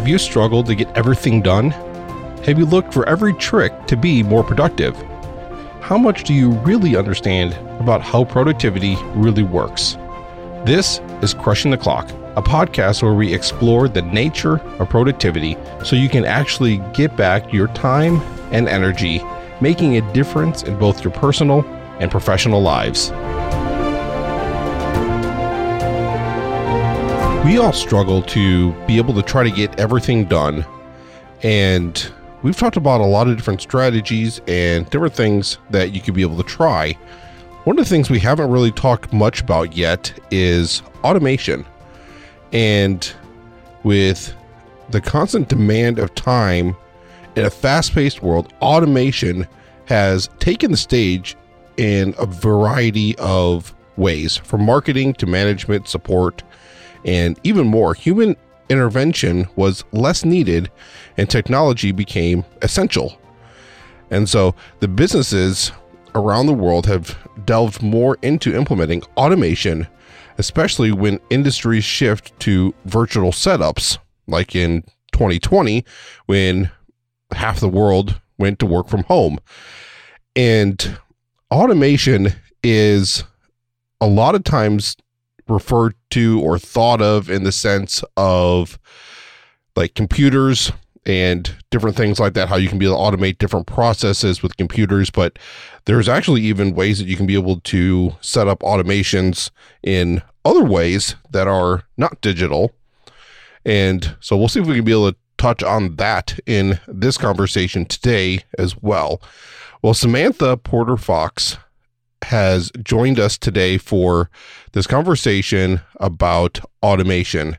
Have you struggled to get everything done? Have you looked for every trick to be more productive? How much do you really understand about how productivity really works? This is Crushing the Clock, a podcast where we explore the nature of productivity so you can actually get back your time and energy, making a difference in both your personal and professional lives. We all struggle to be able to try to get everything done. And we've talked about a lot of different strategies and different things that you could be able to try. One of the things we haven't really talked much about yet is automation. And with the constant demand of time in a fast paced world, automation has taken the stage in a variety of ways from marketing to management, support, and even more. Human intervention was less needed and technology became essential. And so the businesses around the world have delved more into implementing automation, especially when industries shift to virtual setups, like in 2020 when half the world went to work from home. And automation is a lot of times referred to or thought of in the sense of like computers and different things like that, how you can be able to automate different processes with computers. But there's actually even ways that you can be able to set up automations in other ways that are not digital. And so we'll see if we can be able to touch on that in this conversation today as well. Well, Samantha Porter Fox has joined us today for this conversation about automation.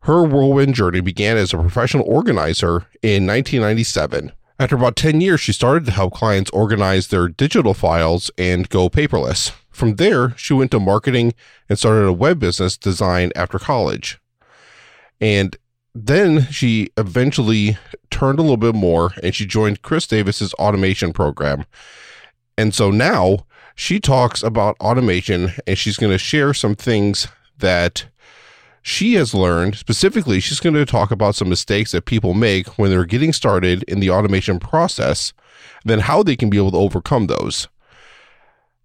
Her whirlwind journey began as a professional organizer in 1997. After about 10 years, she started to help clients organize their digital files and go paperless. From there, she went to marketing and started a web business design after college. And then she eventually turned a little bit more and she joined Chris Davis's automation program. And so now she talks about automation and she's going to share some things that she has learned. Specifically, she's going to talk about some mistakes that people make when they're getting started in the automation process, then how they can be able to overcome those.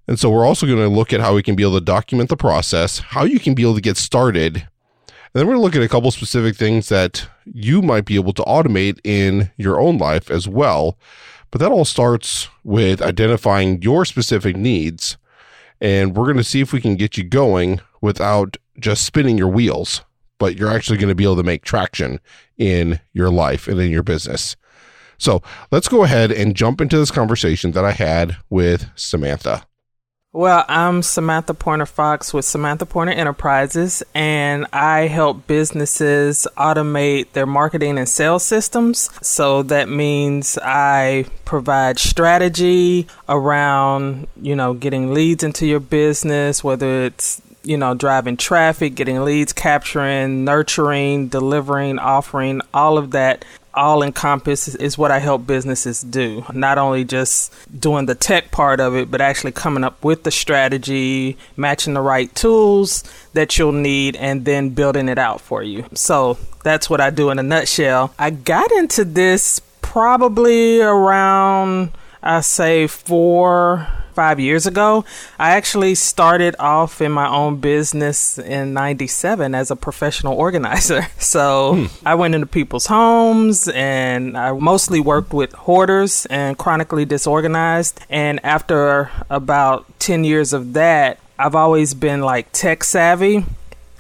And so we're also going to look at how we can be able to document the process, how you can be able to get started. And then we're going to look at a couple specific things that you might be able to automate in your own life as well but that all starts with identifying your specific needs. And we're going to see if we can get you going without just spinning your wheels, but you're actually going to be able to make traction in your life and in your business. So let's go ahead and jump into this conversation that I had with Samantha. Well, I'm Samantha Pointer Fox with Samantha Pointer Enterprises, and I help businesses automate their marketing and sales systems. So that means I provide strategy around, you know, getting leads into your business, whether it's you know, driving traffic, getting leads, capturing, nurturing, delivering, offering, all of that all encompass is what I help businesses do. Not only just doing the tech part of it, but actually coming up with the strategy, matching the right tools that you'll need, and then building it out for you. So that's what I do in a nutshell. I got into this probably around, I say, four five years ago. I actually started off in my own business in 97 as a professional organizer. So hmm. I went into people's homes and I mostly worked with hoarders and chronically disorganized. And after about 10 years of that, I've always been like tech savvy.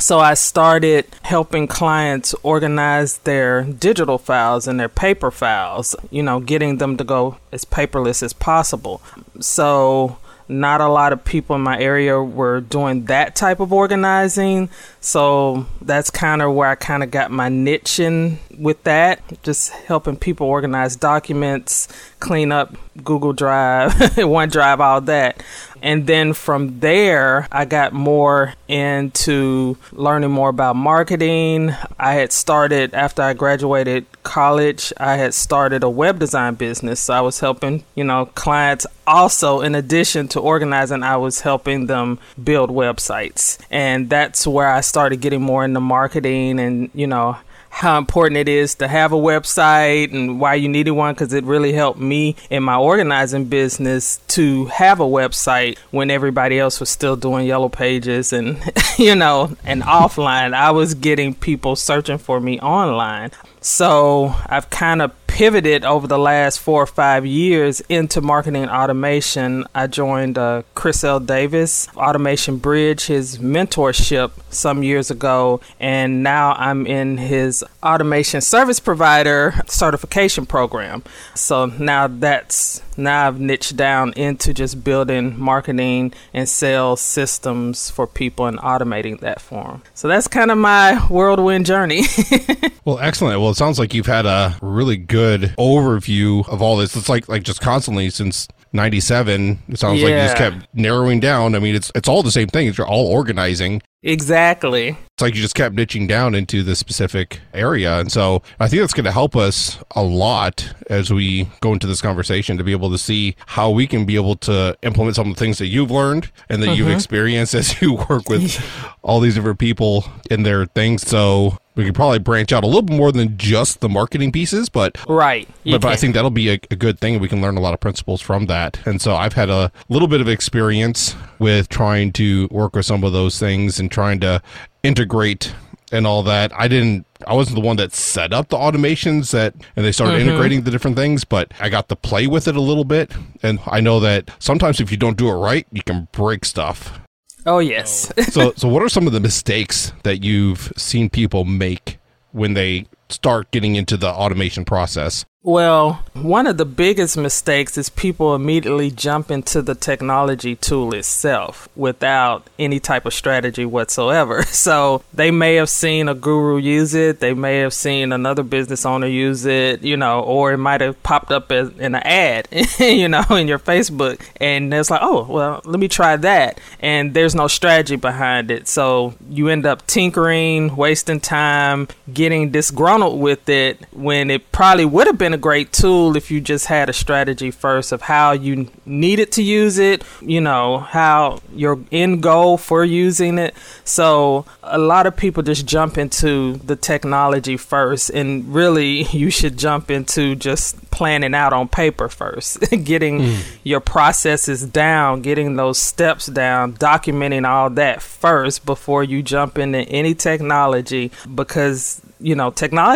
So I started helping clients organize their digital files and their paper files, you know, getting them to go as paperless as possible. So not a lot of people in my area were doing that type of organizing. So that's kind of where I kind of got my niche in with that, just helping people organize documents, clean up Google Drive, OneDrive, all that. And then from there, I got more into learning more about marketing. I had started, after I graduated college, I had started a web design business. So I was helping, you know, clients also, in addition to organizing, I was helping them build websites. And that's where I started getting more into marketing and, you know, how important it is to have a website and why you needed one because it really helped me in my organizing business to have a website when everybody else was still doing yellow pages and you know and offline. I was getting people searching for me online so I've kind of pivoted over the last four or five years into marketing automation. I joined uh, Chris L. Davis, Automation Bridge, his mentorship some years ago, and now I'm in his automation service provider certification program. So now that's now I've niched down into just building marketing and sales systems for people and automating that for them. So that's kind of my whirlwind journey. well, excellent. Well, it sounds like you've had a really good overview of all this. It's like like just constantly since 97 it sounds yeah. like you just kept narrowing down. I mean it's it's all the same thing. You're all organizing. Exactly. It's like you just kept niching down into the specific area. And so i think that's going to help us a lot as we go into this conversation to be able to see how we can be able to implement some of the things that you've learned and that mm-hmm. you've experienced as you work with all these different people in their things. So we could probably branch out a little bit more than just the marketing pieces, but right. But, but, I think that'll be a, a, good thing. We can learn a lot of principles from that. And so I've had a little bit of experience with trying to work with some of those things and trying to integrate and all that. I didn't. I wasn't the one that set up the automations that, and they started mm-hmm. integrating the different things, but I got to play with it a little bit. And I know that sometimes if you don't do it right, you can break stuff. Oh yes. so so what are some of the mistakes that you've seen people make when they start getting into the automation process? Well, one of the biggest mistakes is people immediately jump into the technology tool itself without any type of strategy whatsoever. So they may have seen a guru use it, they may have seen another business owner use it, you know, or it might have popped up as, in an ad, you know, in your Facebook. And it's like, oh, well, let me try that. And there's no strategy behind it. So you end up tinkering, wasting time, getting disgruntled with it when it probably would have been been a great tool if you just had a strategy first of how you needed to use it, you know, how your end goal for using it. So a lot of people just jump into the technology first, and really you should jump into just planning out on paper first, getting mm. your processes down, getting those steps down, documenting all that first before you jump into any technology because you know technology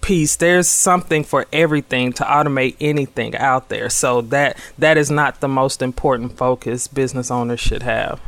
piece there's something for everything to automate anything out there so that that is not the most important focus business owners should have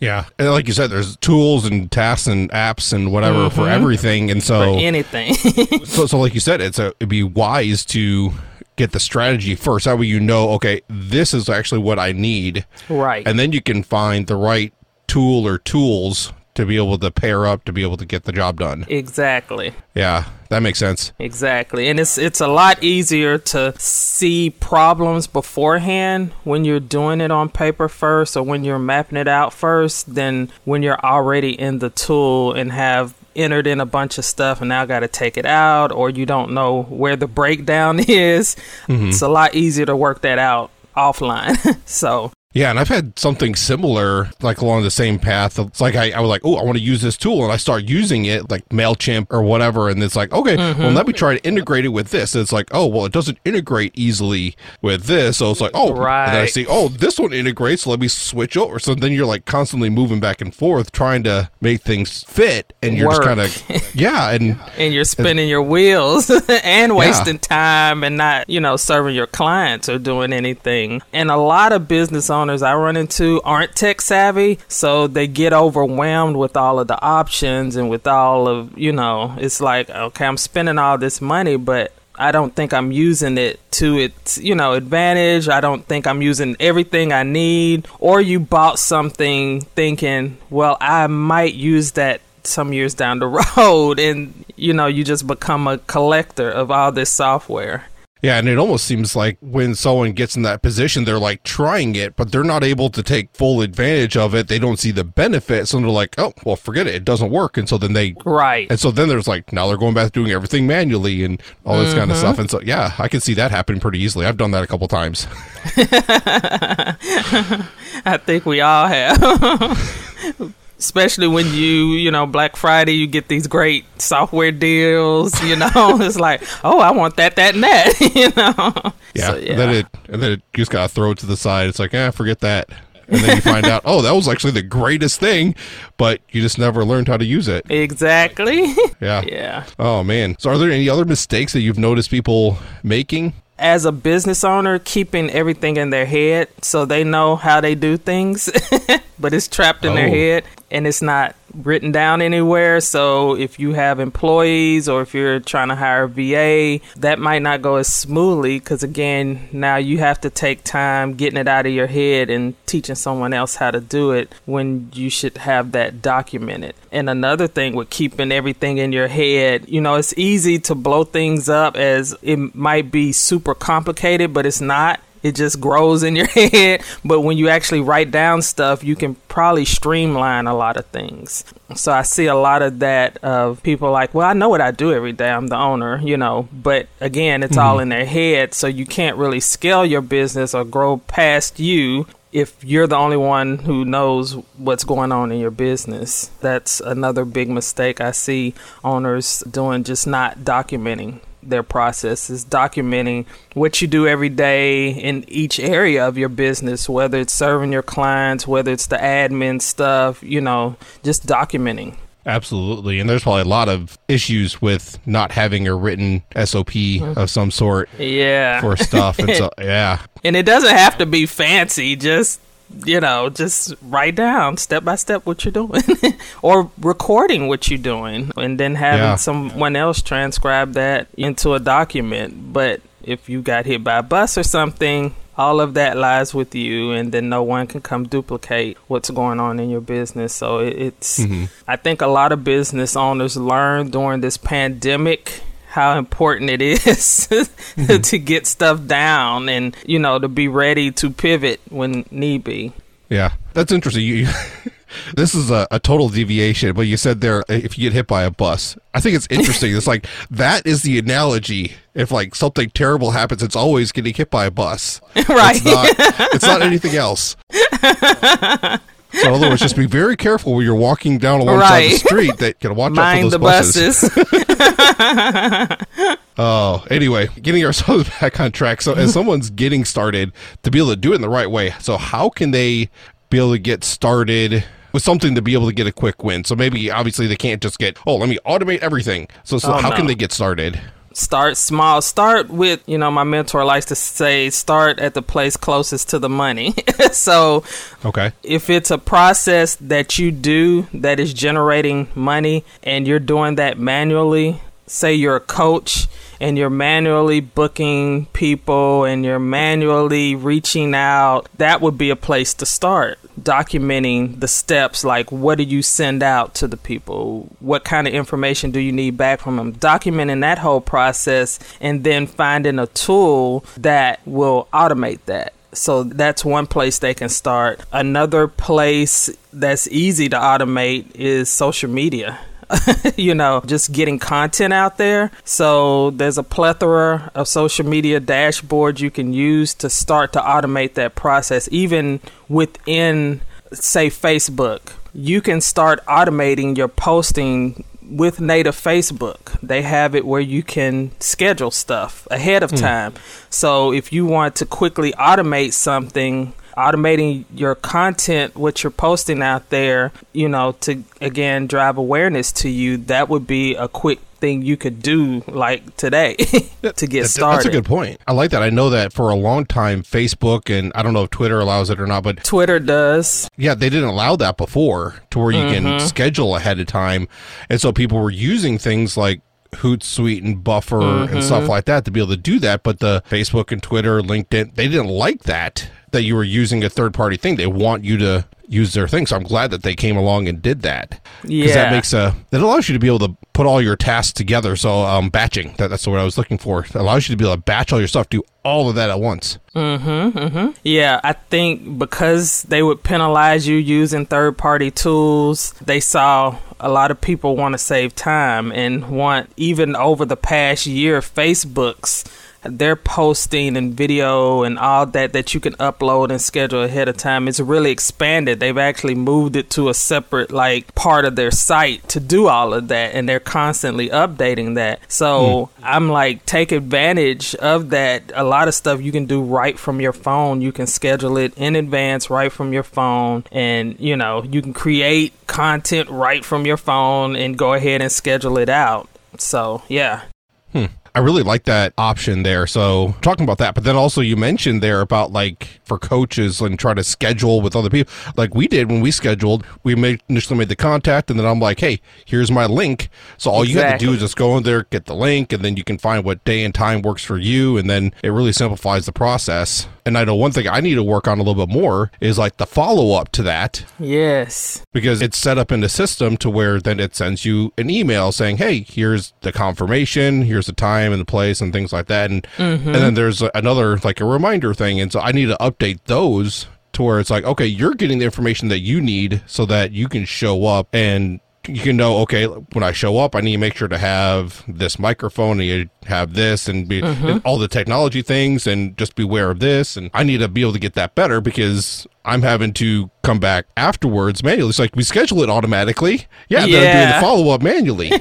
yeah, and like you said, there's tools and tasks and apps and whatever mm-hmm. for everything, and so for anything. so, so like you said, it's a, it'd be wise to get the strategy first. That way, you know, okay, this is actually what I need, right? And then you can find the right tool or tools to be able to pair up to be able to get the job done. Exactly. Yeah, that makes sense. Exactly. And it's it's a lot easier to see problems beforehand when you're doing it on paper first or when you're mapping it out first than when you're already in the tool and have entered in a bunch of stuff and now got to take it out or you don't know where the breakdown is. Mm-hmm. It's a lot easier to work that out offline. so yeah, and I've had something similar, like along the same path. It's like I, I was like, oh, I want to use this tool, and I start using it, like Mailchimp or whatever, and it's like, okay, mm-hmm. well, let me try to integrate it with this. And it's like, oh, well, it doesn't integrate easily with this, so it's like, oh, right. And I see, oh, this one integrates, so let me switch over. So then you're like constantly moving back and forth, trying to make things fit, and you're Work. just kind of, yeah, and and you're spinning your wheels and wasting yeah. time and not, you know, serving your clients or doing anything. And a lot of business owners owners I run into aren't tech savvy, so they get overwhelmed with all of the options and with all of, you know, it's like, okay, I'm spending all this money, but I don't think I'm using it to its, you know, advantage. I don't think I'm using everything I need. Or you bought something thinking, well, I might use that some years down the road and you know, you just become a collector of all this software. Yeah, and it almost seems like when someone gets in that position, they're like trying it, but they're not able to take full advantage of it. They don't see the benefits, so they're like, "Oh, well, forget it. It doesn't work." And so then they right, and so then there's like now they're going back to doing everything manually and all this mm-hmm. kind of stuff. And so yeah, I can see that happening pretty easily. I've done that a couple times. I think we all have. especially when you, you know, Black Friday, you get these great software deals. You know, it's like, oh, I want that, that, and that. you know. Yeah. So, yeah. And then it, and then it, you just gotta throw it to the side. It's like, ah, eh, forget that. and then you find out, oh, that was actually the greatest thing, but you just never learned how to use it. Exactly. Yeah. Yeah. Oh man. So, are there any other mistakes that you've noticed people making? As a business owner, keeping everything in their head so they know how they do things, but it's trapped in oh. their head and it's not written down anywhere. So if you have employees or if you're trying to hire a VA, that might not go as smoothly because, again, now you have to take time getting it out of your head and teaching someone else how to do it when you should have that documented. And another thing with keeping everything in your head, you know, it's easy to blow things up as it might be super complicated, but it's not it just grows in your head. But when you actually write down stuff, you can probably streamline a lot of things. So I see a lot of that of people like, well, I know what I do every day. I'm the owner, you know. But again, it's mm-hmm. all in their head. So you can't really scale your business or grow past you if you're the only one who knows what's going on in your business. That's another big mistake I see owners doing, just not documenting their process is documenting what you do every day in each area of your business, whether it's serving your clients, whether it's the admin stuff, you know, just documenting. Absolutely. And there's probably a lot of issues with not having a written SOP mm-hmm. of some sort. Yeah. For stuff. And so, yeah. And it doesn't have to be fancy. Just you know, just write down step by step what you're doing or recording what you're doing and then having yeah. someone else transcribe that into a document. But if you got hit by a bus or something, all of that lies with you and then no one can come duplicate what's going on in your business so it's mm-hmm. i think a lot of business owners learned during this pandemic how important it is mm-hmm. to get stuff down and you know to be ready to pivot when need be. Yeah, that's interesting. You, this is a, a, total deviation, but you said there if you get hit by a bus. I think it's interesting. it's like that is the analogy. If like something terrible happens, it's always getting hit by a bus. Right. It's not, it's not anything else. So in other words, just be very careful when you're walking down alongside right. the street that you can watch Mind out for those buses. buses. oh, anyway, getting ourselves back on track. So as someone's getting started to be able to do it in the right way, so how can they be able to get started? with something to be able to get a quick win. So maybe obviously they can't just get, oh, let me automate everything. So, so oh, how no. can they get started? Start small. Start with you know my mentor likes to say start at the place closest to the money. So okay. if it's a process that you do that is generating money and you're doing that manually say you're a coach and you're manually booking people and you're manually reaching out, that would be a place to start. Documenting the steps like what do you send out to the people? What kind of information do you need back from them? Documenting that whole process and then finding a tool that will automate that. So that's one place they can start. Another place that's easy to automate is social media. you know, just getting content out there. So there's a plethora of social media dashboards you can use to start to automate that process, even within, say, Facebook. You can start automating your posting with native Facebook. They have it where you can schedule stuff ahead of mm. time. So if you want to quickly automate something, automating your content, what you're posting out there, you know, to again drive awareness to you, that would be a quick thing you could do like today to get started. That's a good point. I like that. I know that for a long time, Facebook and I don't know if Twitter allows it or not, but Twitter does. Yeah, they didn't allow that before to where you mm-hmm. can schedule ahead of time. And so people were using things like Hootsuite and Buffer mm-hmm. and stuff mm-hmm. like that to be able to do that. But the Facebook and Twitter, LinkedIn, they didn't like that that you were using a third party thing. They want you to use their thing. So I'm glad that they came along and did that. Yeah, that makes a that allows you to be able to put all your tasks together. So um, batching that, that's what I was looking for. It allows you to be able to batch all your stuff, do all of that at once. Mm-hmm. Mm-hmm. Yeah, I think because they would penalize you using third party tools, they saw a lot of people want to save time and want even over the past year, Facebook's their posting and video and all that that you can upload and schedule ahead of time. It's really expanded. They've actually moved it to a separate like part of their site to do all of that and they're constantly updating that. So mm. i'm like take advantage of that. A lot of stuff you can do right from your phone. You can schedule it in advance right from your phone and you know you can create content right from your phone and go ahead and schedule it out. So yeah. I really like that option there. So talking about that, but then also you mentioned there about like for coaches and try to schedule with other people, like we did when we scheduled. We made, initially made the contact, and then I'm like, hey, here's my link. So all exactly. you have to do is just go in there, get the link, and then you can find what day and time works for you, and then it really simplifies the process. And I know one thing I need to work on a little bit more is like the follow up to that. Yes. Because it's set up in the system to where then it sends you an email saying, hey, here's the confirmation, here's the time and the place and things like that. And, mm-hmm. and then there's another like a reminder thing. And so I need to update those to where it's like, okay, you're getting the information that you need so that you can show up and you can know, okay, when I show up, I need to make sure to have this microphone, and you have this and, be, mm-hmm. and all the technology things and just beware of this. And I need to be able to get that better because I'm having to come back afterwards manually. It's like we schedule it automatically. Yeah, yeah. they're doing the follow up manually.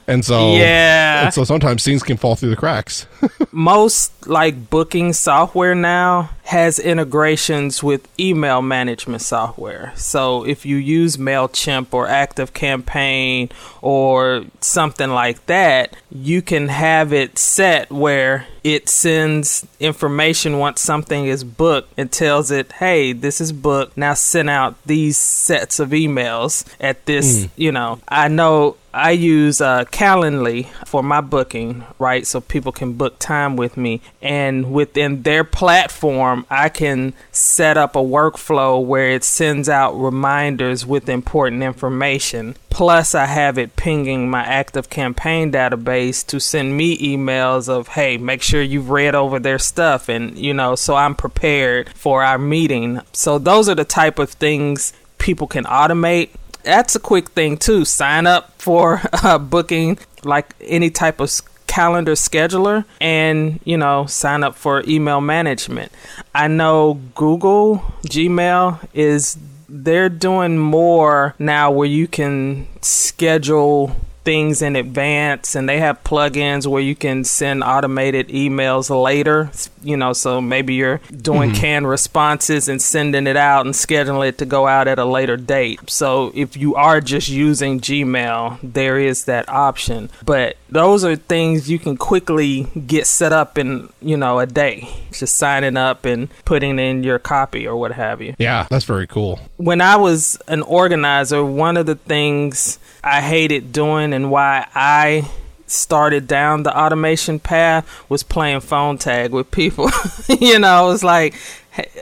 and so yeah. And so sometimes things can fall through the cracks. Most like booking software now has integrations with email management software. So if you use MailChimp or ActiveCampaign or something like that, you can have it set where it sends information once something is booked and tells it, hey, this is booked. Now send out these sets of emails at this, mm. you know. I know I use uh, Calendly for my booking, right? So people can book time with me. And within their platform, I can set up a workflow where it sends out reminders with important information. Plus, I have it pinging my active campaign database to send me emails of, hey, make sure you've read over their stuff. And, you know, so I'm prepared for our meeting. So, those are the type of things people can automate. That's a quick thing, too. Sign up for uh, booking like any type of calendar scheduler and you know sign up for email management i know google gmail is they're doing more now where you can schedule things in advance and they have plugins where you can send automated emails later you know so maybe you're doing mm-hmm. canned responses and sending it out and scheduling it to go out at a later date. So if you are just using gmail there is that option. But those are things you can quickly get set up in you know a day just signing up and putting in your copy or what have you. Yeah that's very cool. When i was an organizer one of the things i hated doing and why i started down the automation path was playing phone tag with people. You know it was like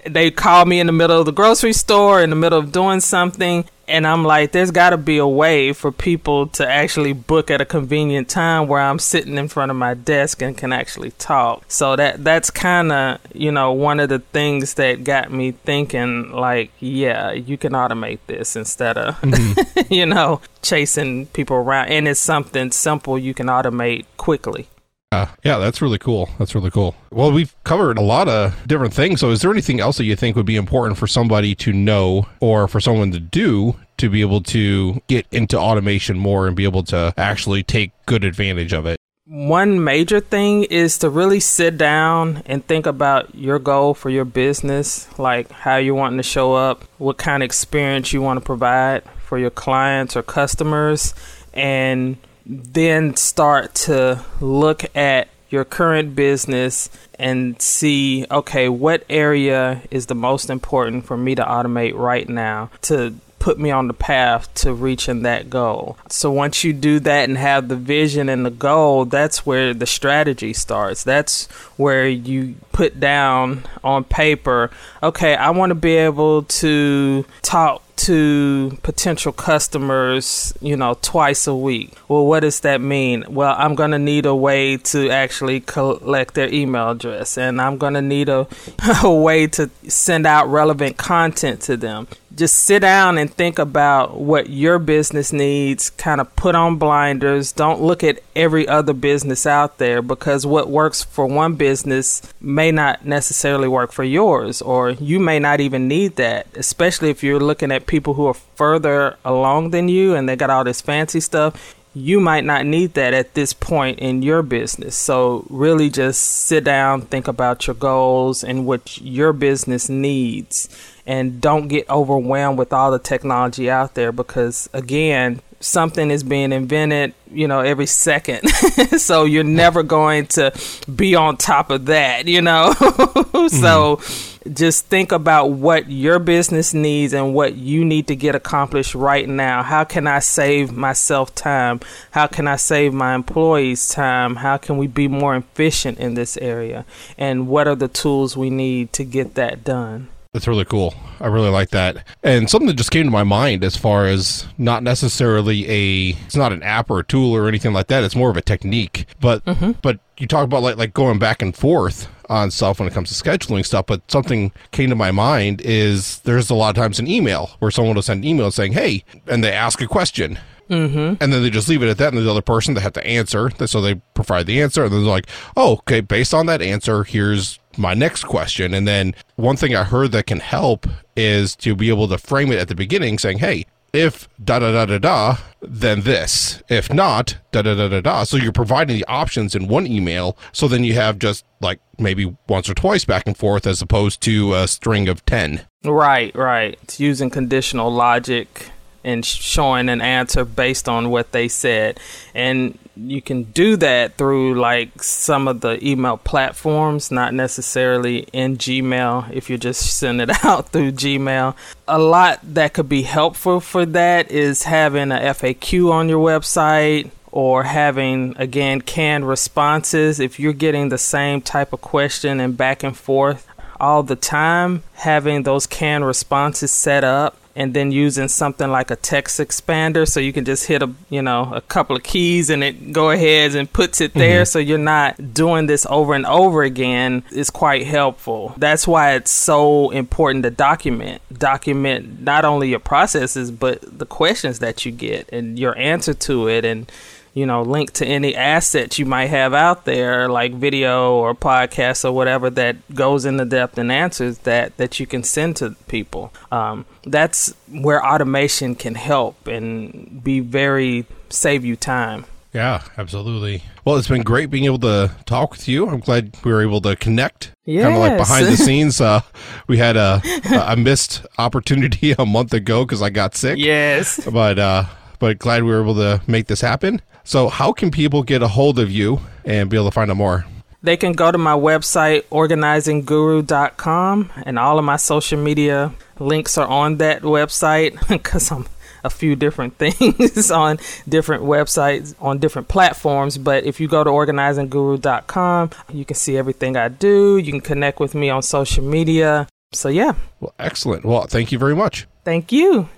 they call me in the middle of the grocery store in the middle of doing something and I'm like, there's got to be a way for people to actually book at a convenient time where I'm sitting in front of my desk and can actually talk. So that that's kind of you know one of the things that got me thinking, like, yeah, you can automate this instead of mm-hmm. you know chasing people around, and it's something simple you can automate quickly. Uh, yeah, that's really cool. That's really cool. Well, we've covered a lot of different things. So, is there anything else that you think would be important for somebody to know or for someone to do to be able to get into automation more and be able to actually take good advantage of it? One major thing is to really sit down and think about your goal for your business, like how you're wanting to show up, what kind of experience you want to provide for your clients or customers, and then start to look at your current business and see okay what area is the most important for me to automate right now to put me on the path to reaching that goal. So once you do that and have the vision and the goal, that's where the strategy starts. That's where you put down on paper, okay, I want to be able to talk to potential customers, you know, twice a week. Well, what does that mean? Well, I'm going to need a way to actually collect their email address and I'm going to need a, a way to send out relevant content to them just sit down and think about what your business needs, kind of put on blinders. Don't look at every other business out there because what works for one business may not necessarily work for yours, or you may not even need that, especially if you're looking at people who are further along than you and they got all this fancy stuff you might not need that at this point in your business. So, really just sit down, think about your goals and what your business needs, and don't get overwhelmed with all the technology out there because, again, something is being invented, you know, every second. so, you're never going to be on top of that, you know? so, mm-hmm just think about what your business needs and what you need to get accomplished right now. How can I save myself time? How can I save my employees time? How can we be more efficient in this area? And what are the tools we need to get that done? That's really cool. I really like that. And something that just came to my mind as far as not necessarily a it's not an app or a tool or anything like that. It's more of a technique. But mm-hmm. but you talk about like like going back and forth on stuff when it comes to scheduling stuff. But something came to my mind is there's a lot of times an email where someone will send an email saying, "Hey," and they ask a question. Mm-hmm. And then they just leave it at that, and the other person they have to answer. So they provide the answer, and then they're like, "Oh, okay. Based on that answer, here's my next question. And then one thing I heard that can help is to be able to frame it at the beginning saying, hey, if da da da da da, then this. If not, da da da da da. So you're providing the options in one email. So then you have just like maybe once or twice back and forth as opposed to a string of 10. Right, right. It's using conditional logic and showing an answer based on what they said. And you can do that through like some of the email platforms, not necessarily in Gmail if you just send it out through Gmail. A lot that could be helpful for that is having a FAQ on your website or having again canned responses if you're getting the same type of question and back and forth all the time having those canned responses set up and then using something like a text expander. So you can just hit a you know a couple of keys and it go ahead and puts it there. Mm-hmm. so you're not doing this over and over again. Is quite helpful. That's why it's so important to document. Document not only your processes but the questions that you get and your answer to it and you know, link to any assets you might have out there, like video or podcast or whatever that goes into depth and answers that that you can send to people. Um, that's where automation can help and be very save you time. Yeah, absolutely. Well, it's been great being able to talk with you. I'm glad we were able to connect. Yes. Kind of like behind the scenes. Uh, we had a, a missed opportunity a month ago because I got sick. Yes. But uh, but glad we were able to make this happen. So, how can people get a hold of you and be able to find out more? They can go to my website, organizingguru.com, and all of my social media links are on that website because I'm a few different things on different websites, on different platforms. But if you go to organizingguru.com, you can see everything I do. You can connect with me on social media. So, yeah. Well, excellent. Well, thank you very much. Thank you.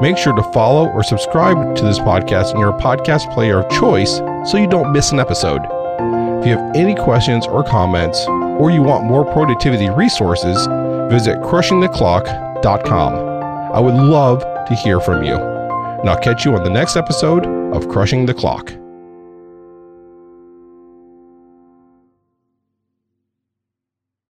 Make sure to follow or subscribe to this podcast in your podcast player of choice so you don't miss an episode. If you have any questions or comments, or you want more productivity resources, visit crushingtheclock.com. I would love to hear from you. And I'll catch you on the next episode of Crushing the Clock.